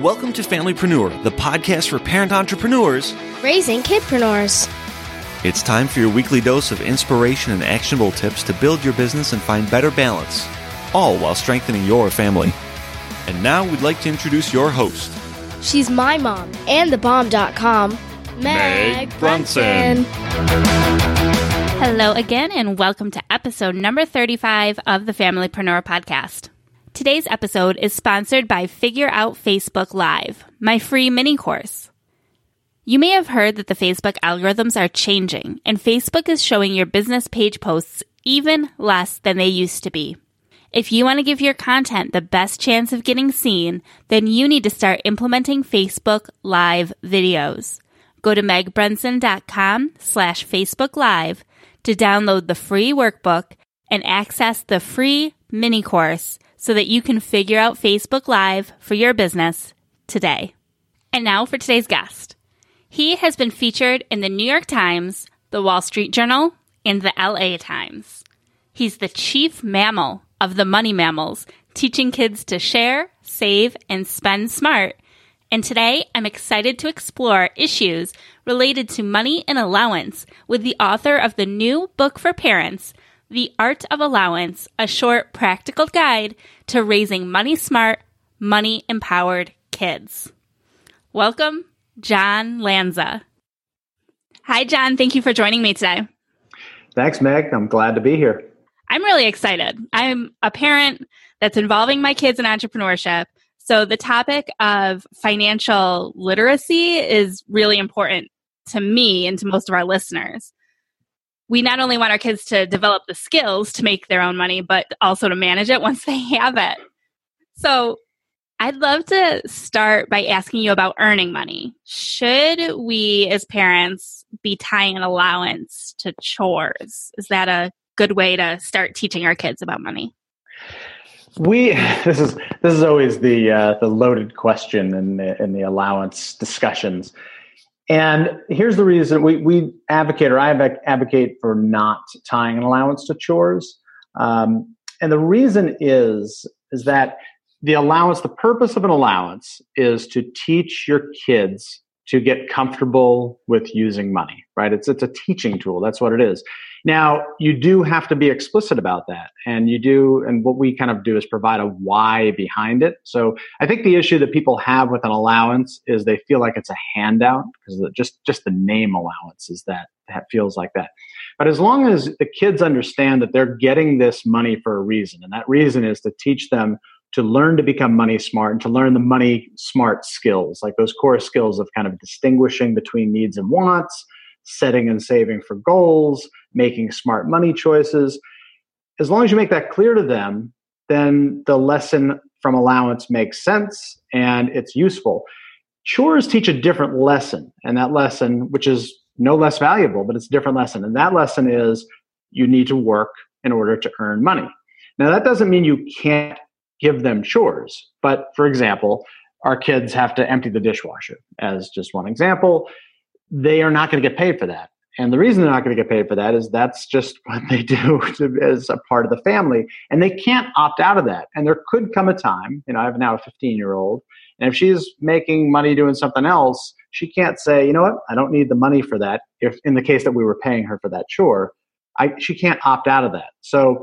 Welcome to Familypreneur, the podcast for parent entrepreneurs raising kidpreneurs. It's time for your weekly dose of inspiration and actionable tips to build your business and find better balance, all while strengthening your family. And now we'd like to introduce your host. She's my mom and thebomb.com, Meg, Meg Brunson. Hello again, and welcome to episode number 35 of the Familypreneur podcast. Today's episode is sponsored by Figure Out Facebook Live, my free mini course. You may have heard that the Facebook algorithms are changing, and Facebook is showing your business page posts even less than they used to be. If you want to give your content the best chance of getting seen, then you need to start implementing Facebook Live videos. Go to megbrunson.com slash Facebook Live to download the free workbook and access the free mini course so that you can figure out Facebook Live for your business today. And now for today's guest. He has been featured in the New York Times, the Wall Street Journal, and the LA Times. He's the chief mammal of the money mammals, teaching kids to share, save, and spend smart. And today I'm excited to explore issues related to money and allowance with the author of the new book for parents, the Art of Allowance, a short practical guide to raising money smart, money empowered kids. Welcome, Jon Lanza. Hi, John. Thank you for joining me today. Thanks, Meg. I'm glad to be here. I'm really excited. I'm a parent that's involving my kids in entrepreneurship. So, the topic of financial literacy is really important to me and to most of our listeners we not only want our kids to develop the skills to make their own money, but also to manage it once they have it. So, I'd love to start by asking you about earning money. Should we, as parents, be tying an allowance to chores? Is that a good way to start teaching our kids about money? We this is this is always the uh, the loaded question in the, in the allowance discussions. And here's the reason we, we advocate, or I advocate for not tying an allowance to chores. Um, and the reason is, is that the allowance, the purpose of an allowance is to teach your kids to get comfortable with using money, right? It's, it's a teaching tool. That's what it is. Now, you do have to be explicit about that. And you do, and what we kind of do is provide a why behind it. So I think the issue that people have with an allowance is they feel like it's a handout because just, just the name allowance is that, that feels like that. But as long as the kids understand that they're getting this money for a reason, and that reason is to teach them to learn to become money smart and to learn the money smart skills, like those core skills of kind of distinguishing between needs and wants, setting and saving for goals, making smart money choices. As long as you make that clear to them, then the lesson from allowance makes sense and it's useful. Chores teach a different lesson, and that lesson, which is no less valuable, but it's a different lesson. And that lesson is you need to work in order to earn money. Now, that doesn't mean you can't give them chores. But for example, our kids have to empty the dishwasher, as just one example. They are not going to get paid for that. And the reason they're not going to get paid for that is that's just what they do as a part of the family. And they can't opt out of that. And there could come a time, you know, I have now a 15 year old, and if she's making money doing something else, she can't say, you know what, I don't need the money for that. If in the case that we were paying her for that chore, I, she can't opt out of that. So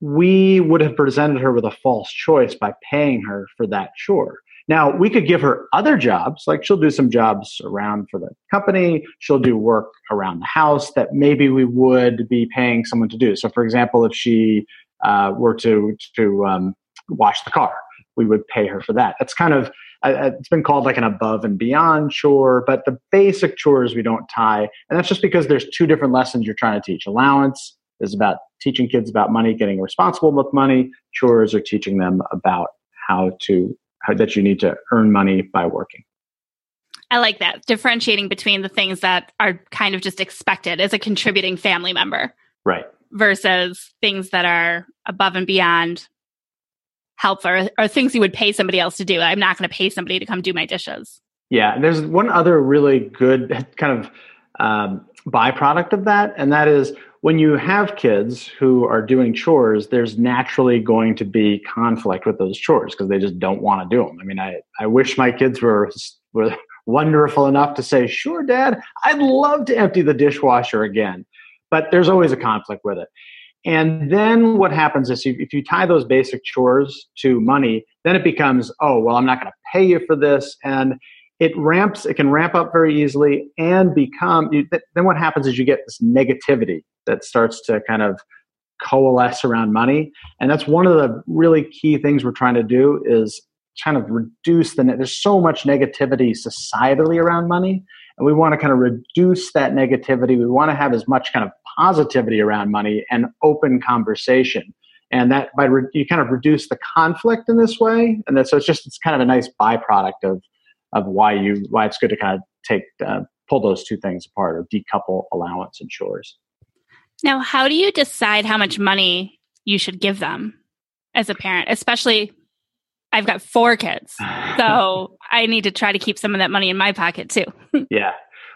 we would have presented her with a false choice by paying her for that chore. Now, we could give her other jobs, like she'll do some jobs around for the company, she'll do work around the house that maybe we would be paying someone to do. So, for example, if she uh, were to, to um, wash the car, we would pay her for that. That's kind of uh, it's been called like an above and beyond chore, but the basic chores we don't tie, and that's just because there's two different lessons you're trying to teach: allowance is about teaching kids about money, getting responsible with money. Chores are teaching them about how to how, that you need to earn money by working. I like that differentiating between the things that are kind of just expected as a contributing family member, right, versus things that are above and beyond help or, or things you would pay somebody else to do. I'm not going to pay somebody to come do my dishes. Yeah, there's one other really good kind of um, byproduct of that, and that is when you have kids who are doing chores, there's naturally going to be conflict with those chores because they just don't want to do them. I mean, I, I wish my kids were, were wonderful enough to say, sure, dad, I'd love to empty the dishwasher again. But there's always a conflict with it. And then what happens is if you tie those basic chores to money, then it becomes, oh, well, I'm not going to pay you for this. And it ramps, it can ramp up very easily and become, then what happens is you get this negativity that starts to kind of coalesce around money. And that's one of the really key things we're trying to do is kind of reduce the, there's so much negativity societally around money. And we want to kind of reduce that negativity. We want to have as much kind of positivity around money and open conversation. And that by re, you kind of reduce the conflict in this way. And that, so it's just, it's kind of a nice byproduct of, of why you, why it's good to kind of take, uh, pull those two things apart or decouple allowance and chores. Now, how do you decide how much money you should give them as a parent, especially I've got four kids. So I need to try to keep some of that money in my pocket too. yeah.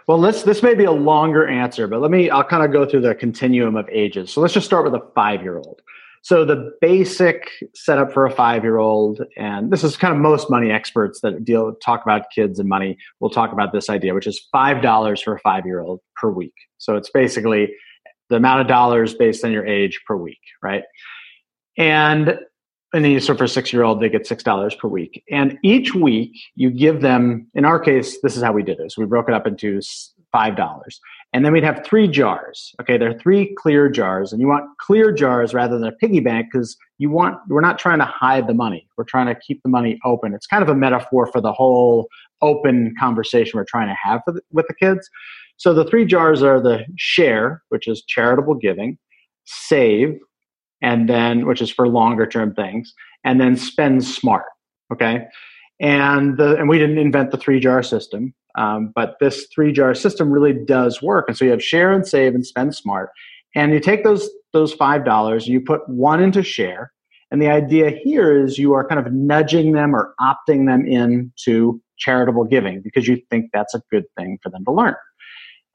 Well, let's this may be a longer answer, but let me I'll kind of go through the continuum of ages. So let's just start with a 5-year-old. So the basic setup for a 5-year-old and this is kind of most money experts that deal talk about kids and money will talk about this idea, which is $5 for a 5-year-old per week. So it's basically the amount of dollars based on your age per week, right? And and then you so for a six year old they get six dollars per week and each week you give them in our case this is how we did this we broke it up into five dollars. And then we'd have three jars okay? There are three clear jars and you want clear jars rather than a piggy bank because you want we're not trying to hide the money. We're trying to keep the money open. It's kind of a metaphor for the whole open conversation we're trying to have with the kids. So the three jars are the share, which is charitable giving, save, and then which is for longer term things, and then spend smart. Okay, and the and we didn't invent the three jar system, um, but this three jar system really does work. And so you have share and save and spend smart, and you take those those five dollars, you put one into share, and the idea here is you are kind of nudging them or opting them into charitable giving because you think that's a good thing for them to learn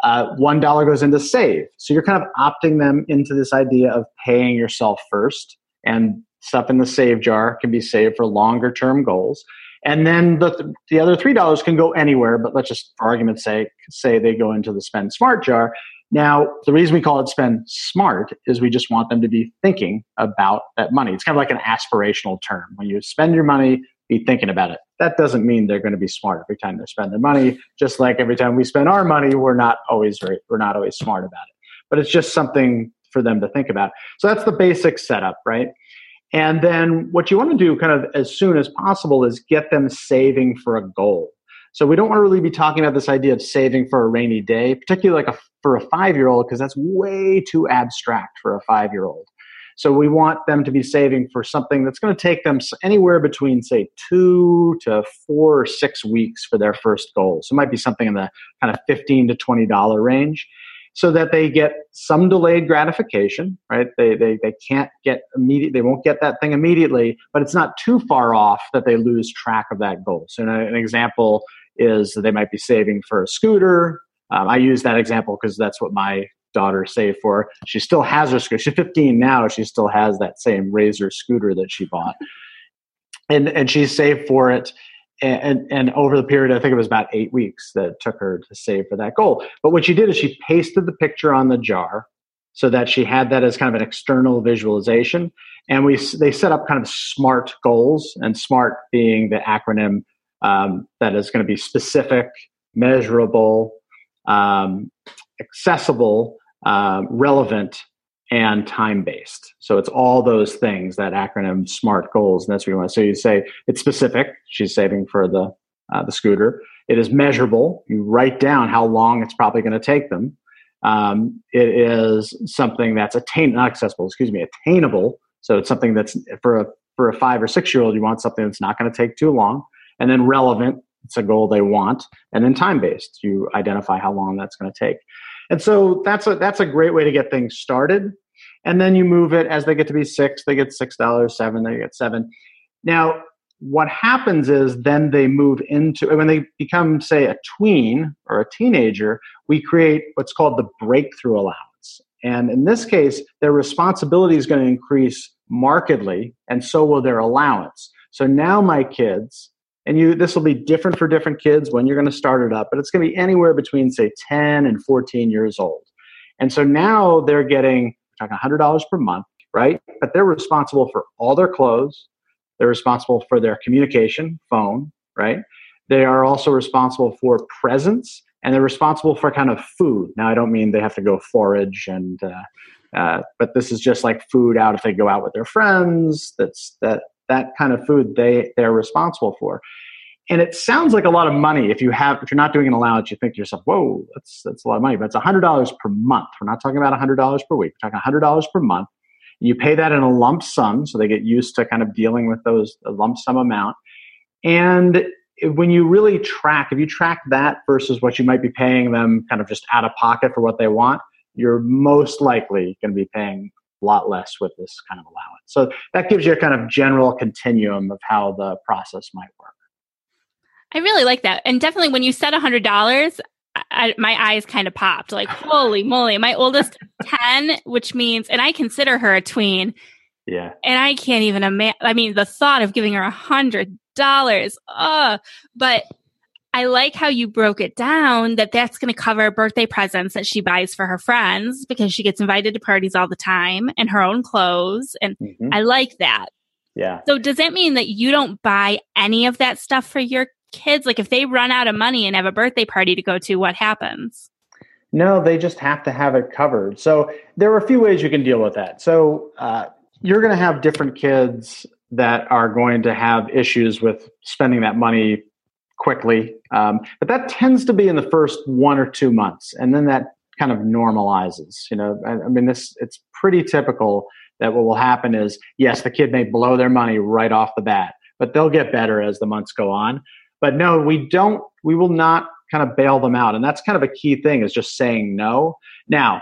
uh, one dollar goes into save. So you're kind of opting them into this idea of paying yourself first, and stuff in the save jar can be saved for longer term goals. And then the the other three dollars can go anywhere, but let's just, for argument's sake, say they go into the spend smart jar. Now, the reason we call it spend smart is we just want them to be thinking about that money. It's kind of like an aspirational term. When you spend your money, be thinking about it. That doesn't mean they're going to be smart every time they spend their money. Just like every time we spend our money, we're not always very, we're not always smart about it. But it's just something for them to think about. So that's the basic setup, right? And then what you want to do kind of as soon as possible is get them saving for a goal. So we don't want to really be talking about this idea of saving for a rainy day, particularly like a, for a five year old, because that's way too abstract for a five year old. So we want them to be saving for something that's going to take them anywhere between, say, two to four or six weeks for their first goal. So it might be something in the kind of fifteen to twenty dollar range, so that they get some delayed gratification. Right? They they they can't get immediate. They won't get that thing immediately, but it's not too far off that they lose track of that goal. So an example is they might be saving for a scooter. Um, I use that example because that's what my daughter saved for. She still has her scooter. She's 15 now. She still has that same Razor scooter that she bought, and and she saved for it. And, and, over the period, I think it was about eight weeks that it took her to save for that goal. But what she did is she pasted the picture on the jar so that she had that as kind of an external visualization. And we they set up kind of smart goals, and SMART being the acronym um, that is going to be specific, measurable, um, accessible, uh, relevant, and time based. So it's all those things that acronym SMART goals, and that's what you want. So you say it's specific. She's saving for the uh, the scooter. It is measurable. You write down how long it's probably going to take them. Um, it is something that's attain not accessible. Excuse me, attainable. So it's something that's for a for a five or six year old. You want something that's not going to take too long, and then relevant it's a goal they want, and then time based. You identify how long that's going to take. And so that's a that's a great way to get things started. And then you move it as they get to be six, they get six dollars, seven, they get seven. Now, what happens is then they move into when they become, say, a tween or a teenager, we create what's called the breakthrough allowance. And in this case, their responsibility is going to increase markedly, and so will their allowance. So now my kids, and you this will be different for different kids when you're going to start it up, but it's going to be anywhere between say 10 and 14 years old. And so now they're getting talking $100 per month, right? But they're responsible for all their clothes, they're responsible for their communication, phone, right? They are also responsible for presents and they're responsible for kind of food. Now, I don't mean they have to go forage and, uh, uh, but this is just like food out if they go out with their friends. That's that that kind of food they they're responsible for. And it sounds like a lot of money if you have if you're not doing an allowance, you think to yourself, "Whoa, that's that's a lot of money." But it's hundred dollars per month. We're not talking about hundred dollars per week. We're talking hundred dollars per month. You pay that in a lump sum, so they get used to kind of dealing with those lump sum amount. And when you really track, if you track that versus what you might be paying them kind of just out of pocket for what they want, you're most likely going to be paying a lot less with this kind of allowance. So that gives you a kind of general continuum of how the process might work. I really like that. And definitely when you said $100, I, my eyes kind of popped like, holy moly. My oldest 10, which means, and I consider her a tween. Yeah. And I can't even imagine. I mean, the thought of giving her a hundred dollars. Uh, but I like how you broke it down that that's going to cover birthday presents that she buys for her friends because she gets invited to parties all the time and her own clothes. And mm-hmm. I like that. Yeah. So does that mean that you don't buy any of that stuff for your kids? Like if they run out of money and have a birthday party to go to, what happens? No, they just have to have it covered. So there are a few ways you can deal with that. So uh, you're going to have different kids that are going to have issues with spending that money quickly. Um, but that tends to be in the first one or two months, and then that kind of normalizes. You know, I, I mean, this it's pretty typical that what will happen is yes, the kid may blow their money right off the bat, but they'll get better as the months go on. But no, we don't. We will not kind of bail them out, and that's kind of a key thing is just saying no. Now,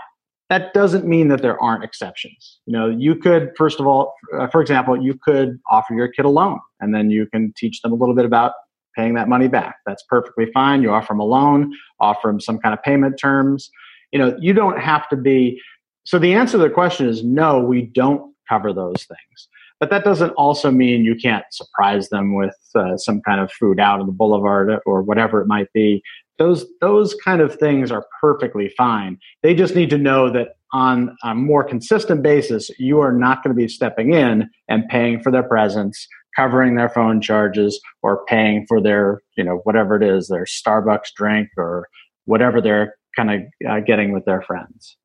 that doesn't mean that there aren't exceptions. You know, you could, first of all, uh, for example, you could offer your kid a loan and then you can teach them a little bit about paying that money back. That's perfectly fine. You offer them a loan, offer them some kind of payment terms. You know, you don't have to be. So the answer to the question is no, we don't cover those things. But that doesn't also mean you can't surprise them with uh, some kind of food out on the boulevard or whatever it might be. Those those kind of things are perfectly fine. They just need to know that on a more consistent basis, you are not going to be stepping in and paying for their presents covering their phone charges or paying for their, you know, whatever it is, their Starbucks drink or whatever they're kind of uh, getting with their friends.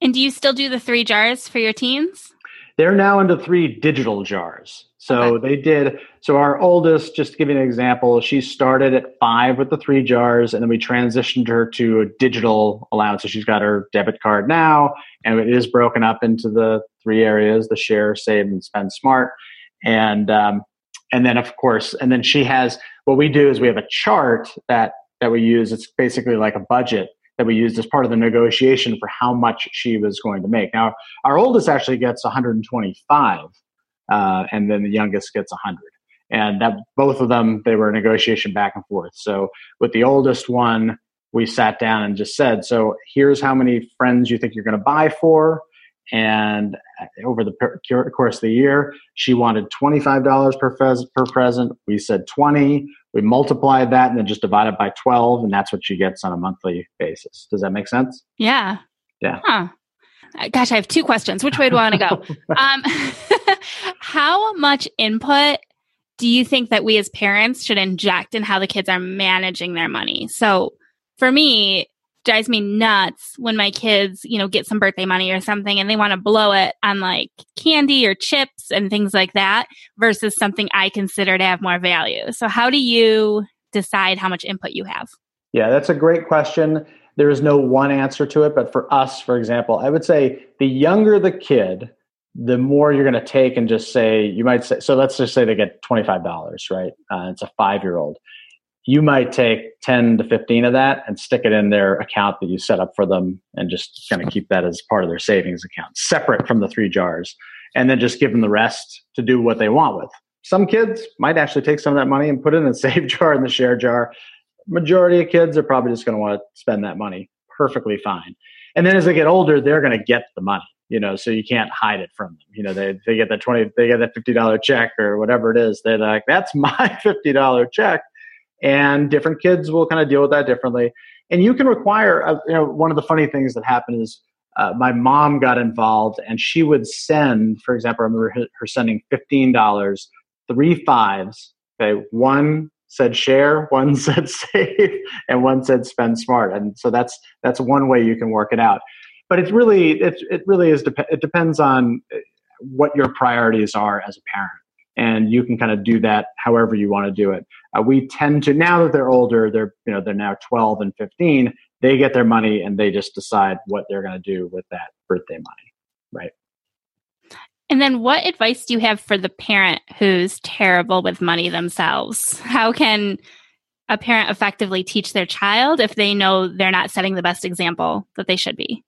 And do you still do the three jars for your teens? They're now into three digital jars. So okay. they did. So our oldest, just to give you an example, she started at five with the three jars, and then we transitioned her to a digital allowance. So she's got her debit card now, and it is broken up into the three areas: the share, save, and spend smart. And um, and then of course and then she has what we do is we have a chart that that we use. It's basically like a budget that we used as part of the negotiation for how much she was going to make. Now our oldest actually gets 125 uh, and then the youngest gets 100 and that both of them they were a negotiation back and forth. So with the oldest one we sat down and just said so here's how many friends you think you're going to buy for and over the course of the year, she wanted $25 per, per present. We said 20. We multiplied that and then just divided by 12, and that's what she gets on a monthly basis. Does that make sense? Yeah. Yeah. Huh. Gosh, I have two questions. Which way do I want to go? um, how much input do you think that we as parents should inject in how the kids are managing their money? So, for me, drives me nuts when my kids, you know, get some birthday money or something and they want to blow it on like candy or chips and things like that versus something I consider to have more value. So, how do you decide how much input you have? Yeah, that's a great question. There is no one answer to it, but for us, for example, I would say the younger the kid, the more you're going to take and just say, you might say, so let's just say they get $25, right? Uh, it's a five year old you might take 10 to 15 of that and stick it in their account that you set up for them and just kind of keep that as part of their savings account, separate from the three jars, and then just give them the rest to do what they want with. Some kids might actually take some of that money and put it in a save jar and the share jar. Majority of kids are probably just going to want to spend that money perfectly fine. And then as they get older, they're going to get the money, you know, so you can't hide it from them. You know, they, they get that 20, they get that $50 check or whatever it is. They're like, that's my $50 check. And different kids will kind of deal with that differently. And you can require, uh, you know, one of the funny things that happened is uh, my mom got involved and she would send, for example, I remember her sending $15, three fives. Okay. One said share, one said save, and one said spend smart. And so that's that's one way you can work it out. But it's really it it really is it depends on uh, what your priorities are as a parent, and you can kind of do that however you want to do it. Uh, we tend to now that they're older, they're you know they're now twelve and fifteen. They get their money and they just decide what they're going to do with that birthday money, right? And then, what advice do you have for the parent who's terrible with money themselves? How can a parent effectively teach their child if they know they're not setting the best example that they should be?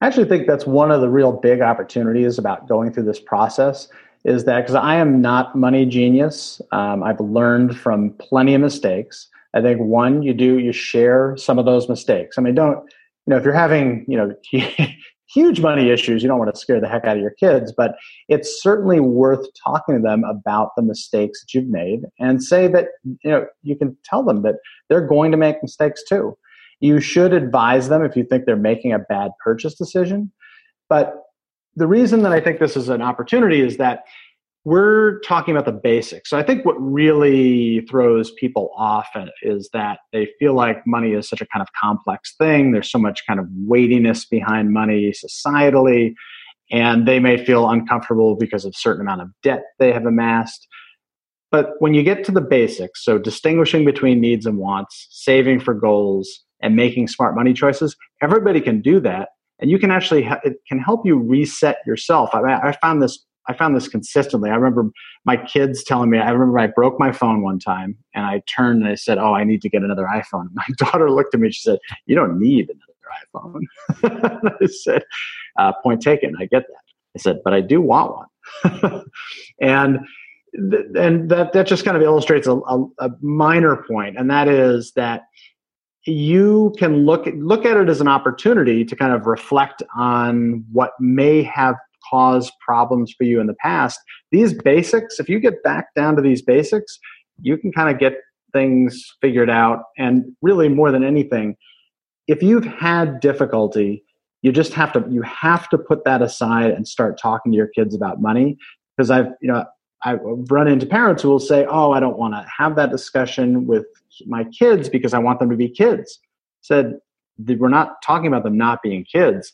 I actually think that's one of the real big opportunities about going through this process is that because I am not money genius, um, I've learned from plenty of mistakes. I think one, you do you share some of those mistakes. I mean, don't you know if you're having you know huge money issues, you don't want to scare the heck out of your kids, but it's certainly worth talking to them about the mistakes that you've made and say that, you know, you can tell them that they're going to make mistakes too. You should advise them if you think they're making a bad purchase decision. But the reason that I think this is an opportunity is that we're talking about the basics. So I think what really throws people off is that they feel like money is such a kind of complex thing. There's so much kind of weightiness behind money societally, and they may feel uncomfortable because of certain amount of debt they have amassed. But when you get to the basics, so distinguishing between needs and wants, saving for goals, and making smart money choices, everybody can do that. And you can actually, it can help you reset yourself. I, I found this I found this consistently. I remember my kids telling me, I remember I broke my phone one time and I turned and I said, Oh, I need to get another iPhone. My daughter looked at me, she said, You don't need another iPhone. I said, uh, Point taken. I get that. I said, But I do want one. and and that, that just kind of illustrates a, a, a minor point, and that is that you can look look at it as an opportunity to kind of reflect on what may have caused problems for you in the past. These basics, if you get back down to these basics, you can kind of get things figured out. And really, more than anything, if you've had difficulty, you just have to you have to put that aside and start talking to your kids about money. Because I've you know I've run into parents who will say, "Oh, I don't want to have that discussion with my kids because I want them to be kids." Said we're not talking about them not being kids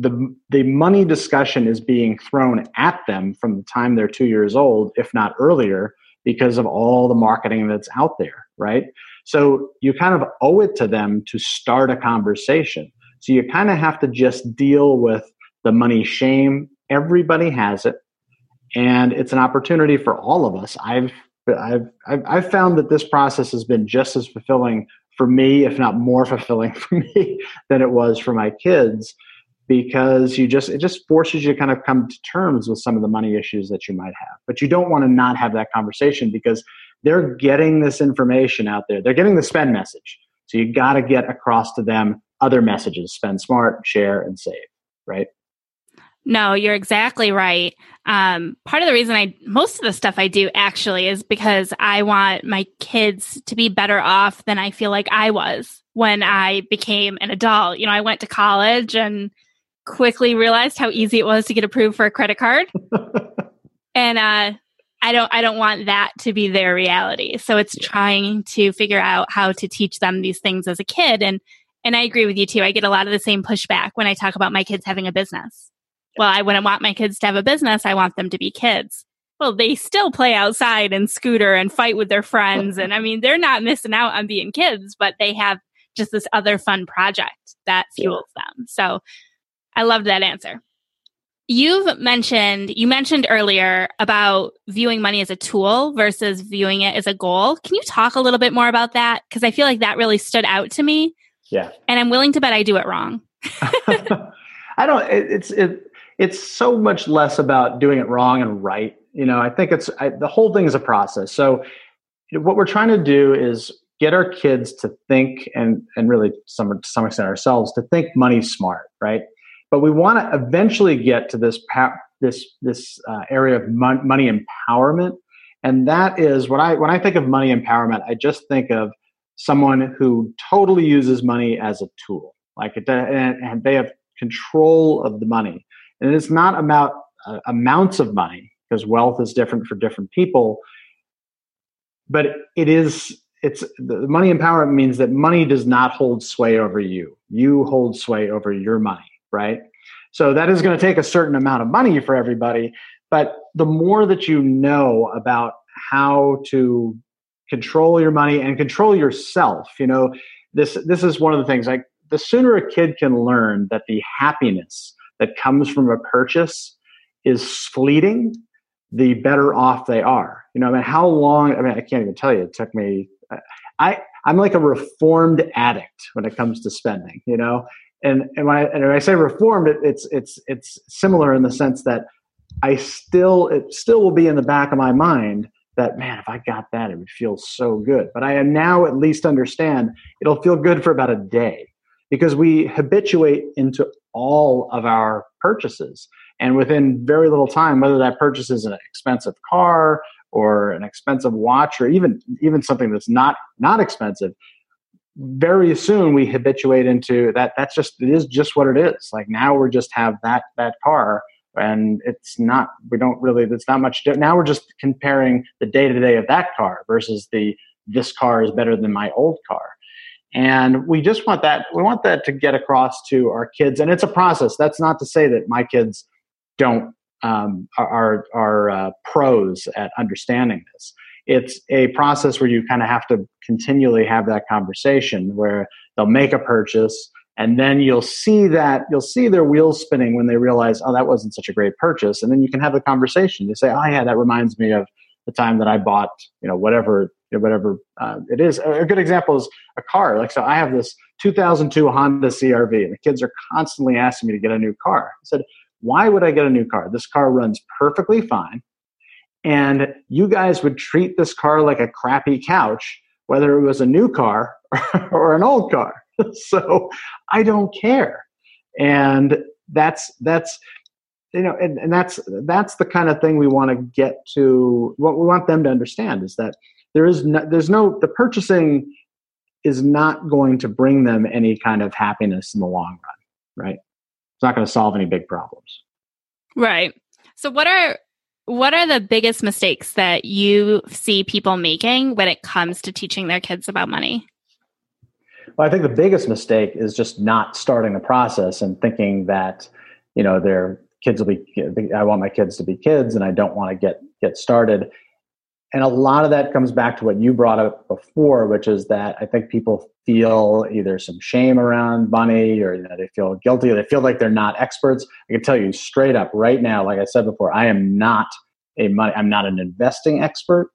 the the money discussion is being thrown at them from the time they're two years old, if not earlier, because of all the marketing that's out there, right? So you kind of owe it to them to start a conversation. So you kind of have to just deal with the money shame. Everybody has it, and it's an opportunity for all of us. I've I've I've, I've found that this process has been just as fulfilling for me, if not more fulfilling for me, than it was for my kids because you just it just forces you to kind of come to terms with some of the money issues that you might have. But you don't want to not have that conversation because they're getting this information out there. They're getting the spend message. So you got to get across to them other messages spend smart share and save right no, you're exactly right. Um, part of the reason I, most of the stuff I do actually is because I want my kids to be better off than I feel like I was when I became an adult. You know, I went to college and quickly realized how easy it was to get approved for a credit card. and uh, I don't I don't want that to be their reality. So it's trying to figure out how to teach them these things as a kid and and I agree with you too. I get a lot of the same pushback when I talk about my kids having a business. Well, I wouldn't want my kids to have a business. I want them to be kids. Well, they still play outside and scooter and fight with their friends. and I mean, they're not missing out on being kids, but they have just this other fun project that fuels them. So I loved that answer. You've mentioned, you mentioned earlier about viewing money as a tool versus viewing it as a goal. Can you talk a little bit more about that? Because I feel like that really stood out to me. Yeah. And I'm willing to bet I do it wrong. I don't, it, it's, it, it's so much less about doing it wrong and right. You know, I think it's, I, the whole thing is a process. So what we're trying to do is get our kids to think and, and really some, to some extent ourselves to think money smart, right? But we want to eventually get to this this this uh, area of mon- money empowerment, and that is what I when I think of money empowerment, I just think of someone who totally uses money as a tool, like it, and, and they have control of the money, and it's not about uh, amounts of money because wealth is different for different people, but it is it's the money empowerment means that money does not hold sway over you. You hold sway over your money right? So that is going to take a certain amount of money for everybody. But the more that you know about how to control your money and control yourself, you know, this this is one of the things like the sooner a kid can learn that the happiness that comes from a purchase is fleeting, the better off they are. You know, I mean, how long? I mean, I can't even tell you. It took me. I I'm like a reformed addict when it comes to spending. You know, and and when I, and when I say reformed, it, it's it's it's similar in the sense that I still it still will be in the back of my mind that man, if I got that, it would feel so good. But I am now at least understand it'll feel good for about a day because we habituate into all of our purchases, and within very little time, whether that purchase is an expensive car or an expensive watch or even even something that's not not expensive very soon we habituate into that that's just it is just what it is. Like now we're just have that that car and it's not we don't really there's not much now we're just comparing the day to day of that car versus the this car is better than my old car and we just want that we want that to get across to our kids. And it's a process. That's not to say that my kids don't um, are are uh, pros at understanding this. It's a process where you kind of have to continually have that conversation where they'll make a purchase and then you'll see that you'll see their wheels spinning when they realize oh that wasn't such a great purchase. And then you can have the conversation. You say oh yeah that reminds me of the time that i bought you know whatever whatever uh, it is a good example is a car like so i have this 2002 honda crv and the kids are constantly asking me to get a new car i said why would i get a new car this car runs perfectly fine and you guys would treat this car like a crappy couch, whether it was a new car or an old car. so I don't care. And that's that's you know and, and that's that's the kind of thing we want to get to what we want them to understand is that there is no, there's no the purchasing is not going to bring them any kind of happiness in the long run right? It's not going to solve any big problems. Right. So what are what are the biggest mistakes that you see people making when it comes to teaching their kids about money? Well, I think the biggest mistake is just not starting the process and thinking that, you know, their kids will be I want my kids to be kids and I don't want to get get started. And a lot of that comes back to what you brought up before, which is that I think people feel either some shame around money or you know, they feel guilty or they feel like they're not experts. I can tell you straight up right now, like I said before, I am not a money, I'm not an investing expert,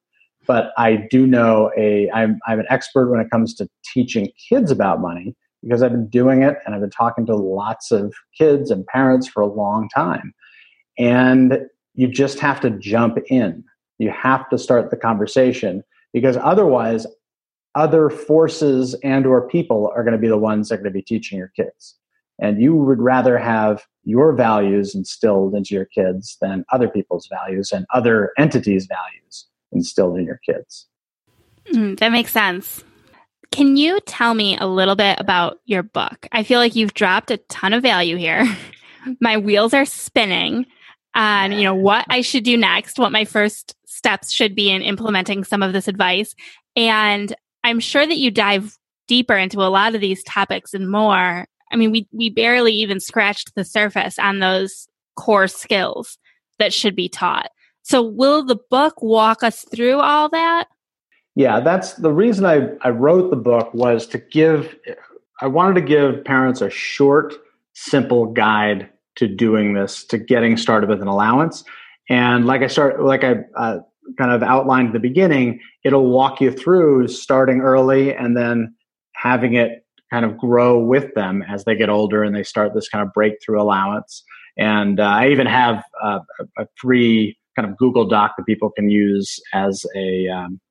but I do know a, I'm, I'm an expert when it comes to teaching kids about money because I've been doing it and I've been talking to lots of kids and parents for a long time. And you just have to jump in. You have to start the conversation because otherwise other forces and or people are going to be the ones that are going to be teaching your kids and you would rather have your values instilled into your kids than other people's values and other entities values instilled in your kids mm, that makes sense can you tell me a little bit about your book i feel like you've dropped a ton of value here my wheels are spinning and you know what i should do next what my first steps should be in implementing some of this advice and I'm sure that you dive deeper into a lot of these topics and more. I mean, we, we barely even scratched the surface on those core skills that should be taught. So, will the book walk us through all that? Yeah, that's the reason I, I wrote the book was to give, I wanted to give parents a short, simple guide to doing this, to getting started with an allowance. And like I start, like I uh, kind of outlined at the beginning, it'll walk you through starting early and then having it kind of grow with them as they get older and they start this kind of breakthrough allowance. And uh, I even have uh, a free kind of Google Doc that people can use as a um,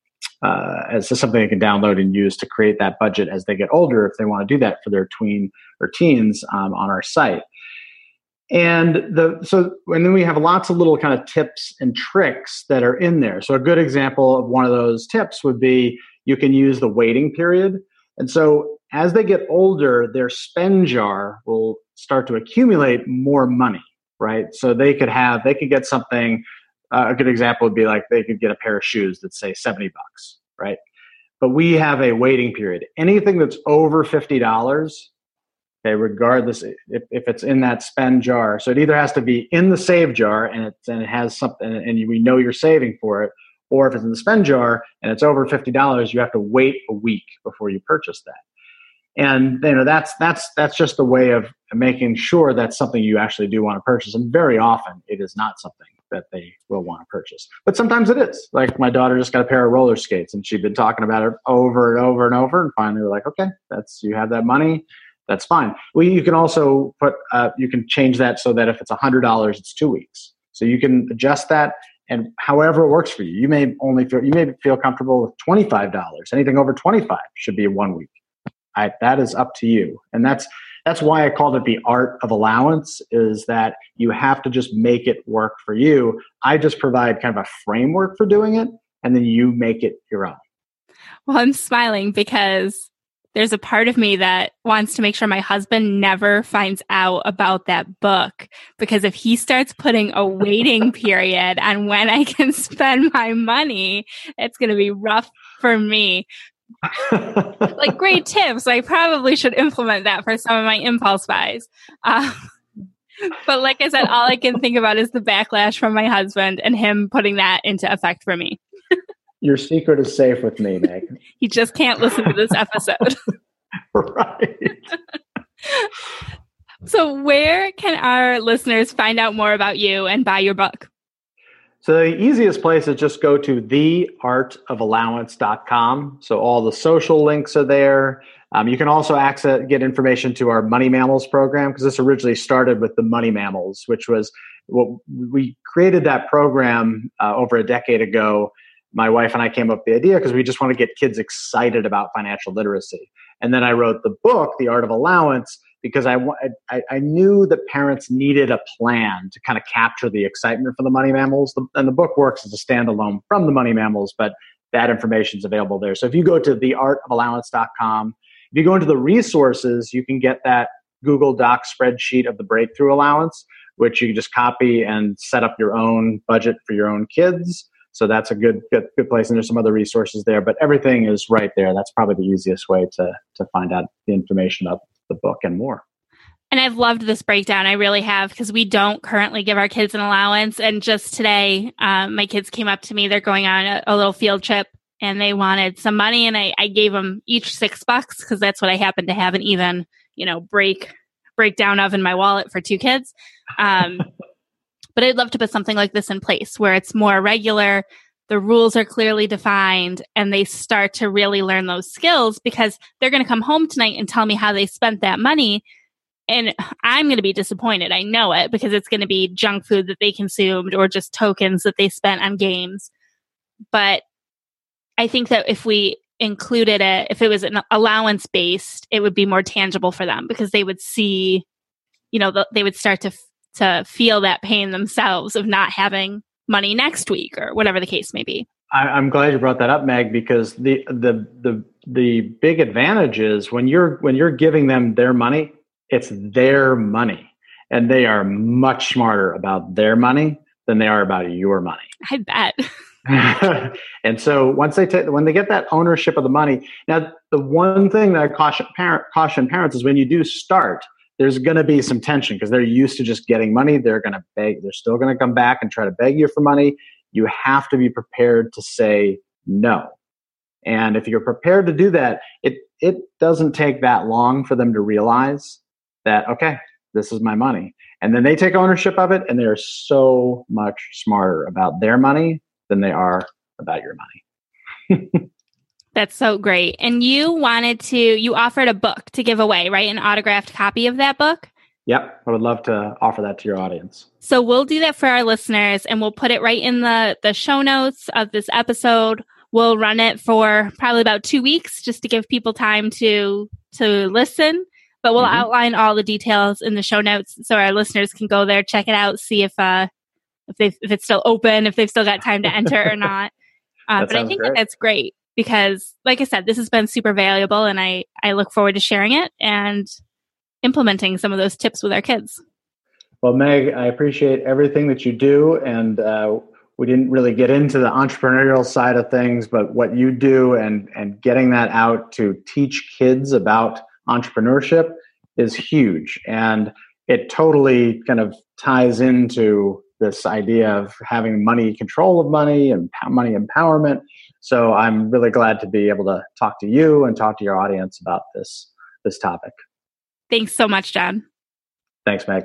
uh, as something they can download and use to create that budget as they get older if they want to do that for their tween or teens um, on our site. And the so and then we have lots of little kind of tips and tricks that are in there. So a good example of one of those tips would be you can use the waiting period. And so as they get older, their spend jar will start to accumulate more money, right? So they could have they could get something uh, a good example would be like they could get a pair of shoes that say 70 bucks, right? But we have a waiting period. Anything that's over $50, okay, regardless if, if it's in that spend jar. So it either has to be in the save jar and it, and it has something and we know you're saving for it, or if it's in the spend jar and it's over $50, you have to wait a week before you purchase that and you know that's that's that's just a way of making sure that's something you actually do want to purchase and very often it is not something that they will want to purchase. But sometimes it is. Like my daughter just got a pair of roller skates and she'd been talking about it over and over and over. And finally, we're like, okay, that's you have that money. That's fine. Well, you can also put, uh, you can change that so that if it's a $100, it's two weeks. So you can adjust that and however it works for you. You may only feel, you may feel comfortable with $25. Anything over 25 should be one week. I, that is up to you. And that's, that's why I called it the art of allowance is that you have to just make it work for you. I just provide kind of a framework for doing it and then you make it your own. Well, I'm smiling because there's a part of me that wants to make sure my husband never finds out about that book because if he starts putting a waiting period on when I can spend my money, it's going to be rough for me like great tips. I probably should implement that for some of my impulse buys. Uh, but like I said, all I can think about is the backlash from my husband and him putting that into effect for me. Your secret is safe with me, Meg. he just can't listen to this episode. right. so, where can our listeners find out more about you and buy your book? So the easiest place is just go to theartofallowance.com. So all the social links are there. Um, you can also access get information to our Money Mammals program because this originally started with the Money Mammals, which was we created that program uh, over a decade ago. My wife and I came up with the idea because we just want to get kids excited about financial literacy. And then I wrote the book, The Art of Allowance, because I, I, I knew that parents needed a plan to kind of capture the excitement for the money mammals. And the book works as a standalone from the money mammals, but that information is available there. So if you go to theartofallowance.com, if you go into the resources, you can get that Google Doc spreadsheet of the breakthrough allowance, which you can just copy and set up your own budget for your own kids. So that's a good, good, good place. And there's some other resources there, but everything is right there. That's probably the easiest way to, to find out the information about the book and more. And I've loved this breakdown. I really have because we don't currently give our kids an allowance. And just today, um, my kids came up to me. They're going on a, a, little field trip and they wanted some money. And I, I gave them each six bucks because that's what I happen to have an even, you know, break breakdown of in my wallet for two kids. Um, but I'd love to put something like this in place where it's more regular the rules are clearly defined and they start to really learn those skills because they're going to come home tonight and tell me how they spent that money and I'm going to be disappointed. I know it because it's going to be junk food that they consumed or just tokens that they spent on games. But I think that if we included it, if it was an allowance based, it would be more tangible for them because they would see, you know, they would start to to feel that pain themselves of not having money next week or whatever the case may be. I, am glad you brought that up, Meg, because the the the the big advantage is when you're when you're giving them their money, it's their money, and they are much smarter about their money than they are about your money. I bet. and so once they take when they get that ownership of the money, now the one thing that I caution parent caution parents is when you do start, there's going to be some tension because they're used to just getting money. They're going to beg, they're still going to come back and try to beg you for money. You have to be prepared to say no. And if you're prepared to do that, it, it doesn't take that long for them to realize that, okay, this is my money. And then they take ownership of it and they're so much smarter about their money than they are about your money. That's so great. And you wanted to, you offered a book to give away, right? An autographed copy of that book? Yep, I would love to offer that to your audience. So we'll do that for our listeners and we'll put it right in the the show notes of this episode. We'll run it for probably about 2 weeks just to give people time to to listen, but we'll mm-hmm. outline all the details in the show notes so our listeners can go there, check it out, see if uh if they if it's still open, if they've still got time to enter or not. Uh, but I think that that's great because like I said, this has been super valuable and I I look forward to sharing it and implementing some of those tips with our kids. Well, Meg, I appreciate everything that you do. And uh, we didn't really get into the entrepreneurial side of things, but what you do and, and getting that out to teach kids about entrepreneurship is huge. And it totally kind of ties into this idea of having money control of money and money empowerment. So I'm really glad to be able to talk to you and talk to your audience about this this topic. Thanks so much, Jon. Thanks, Meg.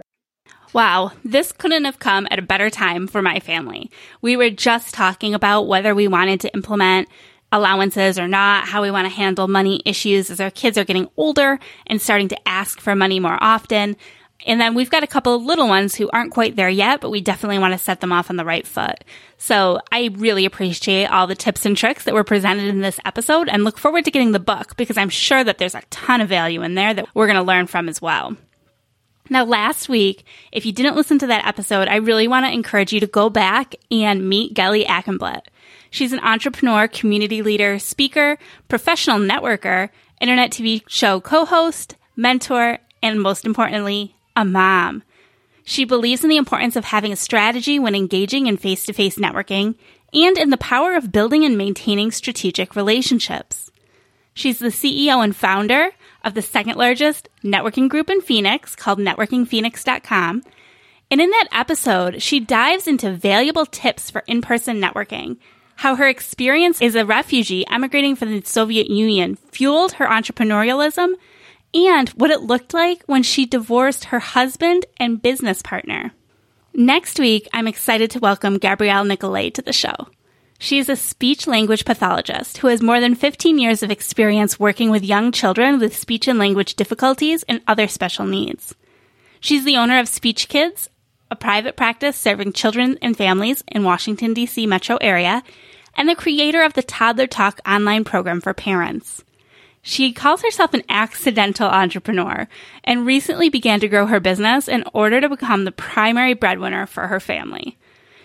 Wow, this couldn't have come at a better time for my family. We were just talking about whether we wanted to implement allowances or not, how we want to handle money issues as our kids are getting older and starting to ask for money more often. And then we've got a couple of little ones who aren't quite there yet, but we definitely want to set them off on the right foot. So I really appreciate all the tips and tricks that were presented in this episode and look forward to getting the book because I'm sure that there's a ton of value in there that we're going to learn from as well. Now, last week, if you didn't listen to that episode, I really want to encourage you to go back and meet Gelly Achenblatt. She's an entrepreneur, community leader, speaker, professional networker, internet TV show co-host, mentor, and most importantly, a mom. She believes in the importance of having a strategy when engaging in face to face networking and in the power of building and maintaining strategic relationships. She's the CEO and founder of the second largest networking group in Phoenix called networkingphoenix.com. And in that episode, she dives into valuable tips for in person networking, how her experience as a refugee emigrating from the Soviet Union fueled her entrepreneurialism and what it looked like when she divorced her husband and business partner. Next week, I'm excited to welcome Gabrielle Nicolay to the show. She's a speech language pathologist who has more than 15 years of experience working with young children with speech and language difficulties and other special needs. She's the owner of Speech Kids, a private practice serving children and families in Washington, D.C. metro area, and the creator of the Toddler Talk online program for parents. She calls herself an accidental entrepreneur and recently began to grow her business in order to become the primary breadwinner for her family.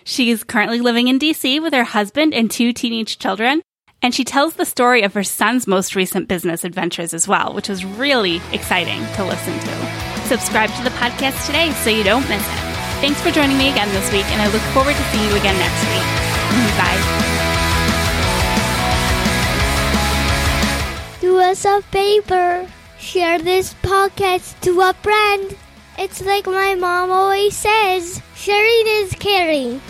She is currently living in DC with her husband and two teenage children, and she tells the story of her son's most recent business adventures as well, which was really exciting to listen to. Subscribe to the podcast today so you don't miss it. Thanks for joining me again this week, and I look forward to seeing you again next week. Bye. Us a favor. Share this podcast to a friend. It's like my mom always says sharing is caring.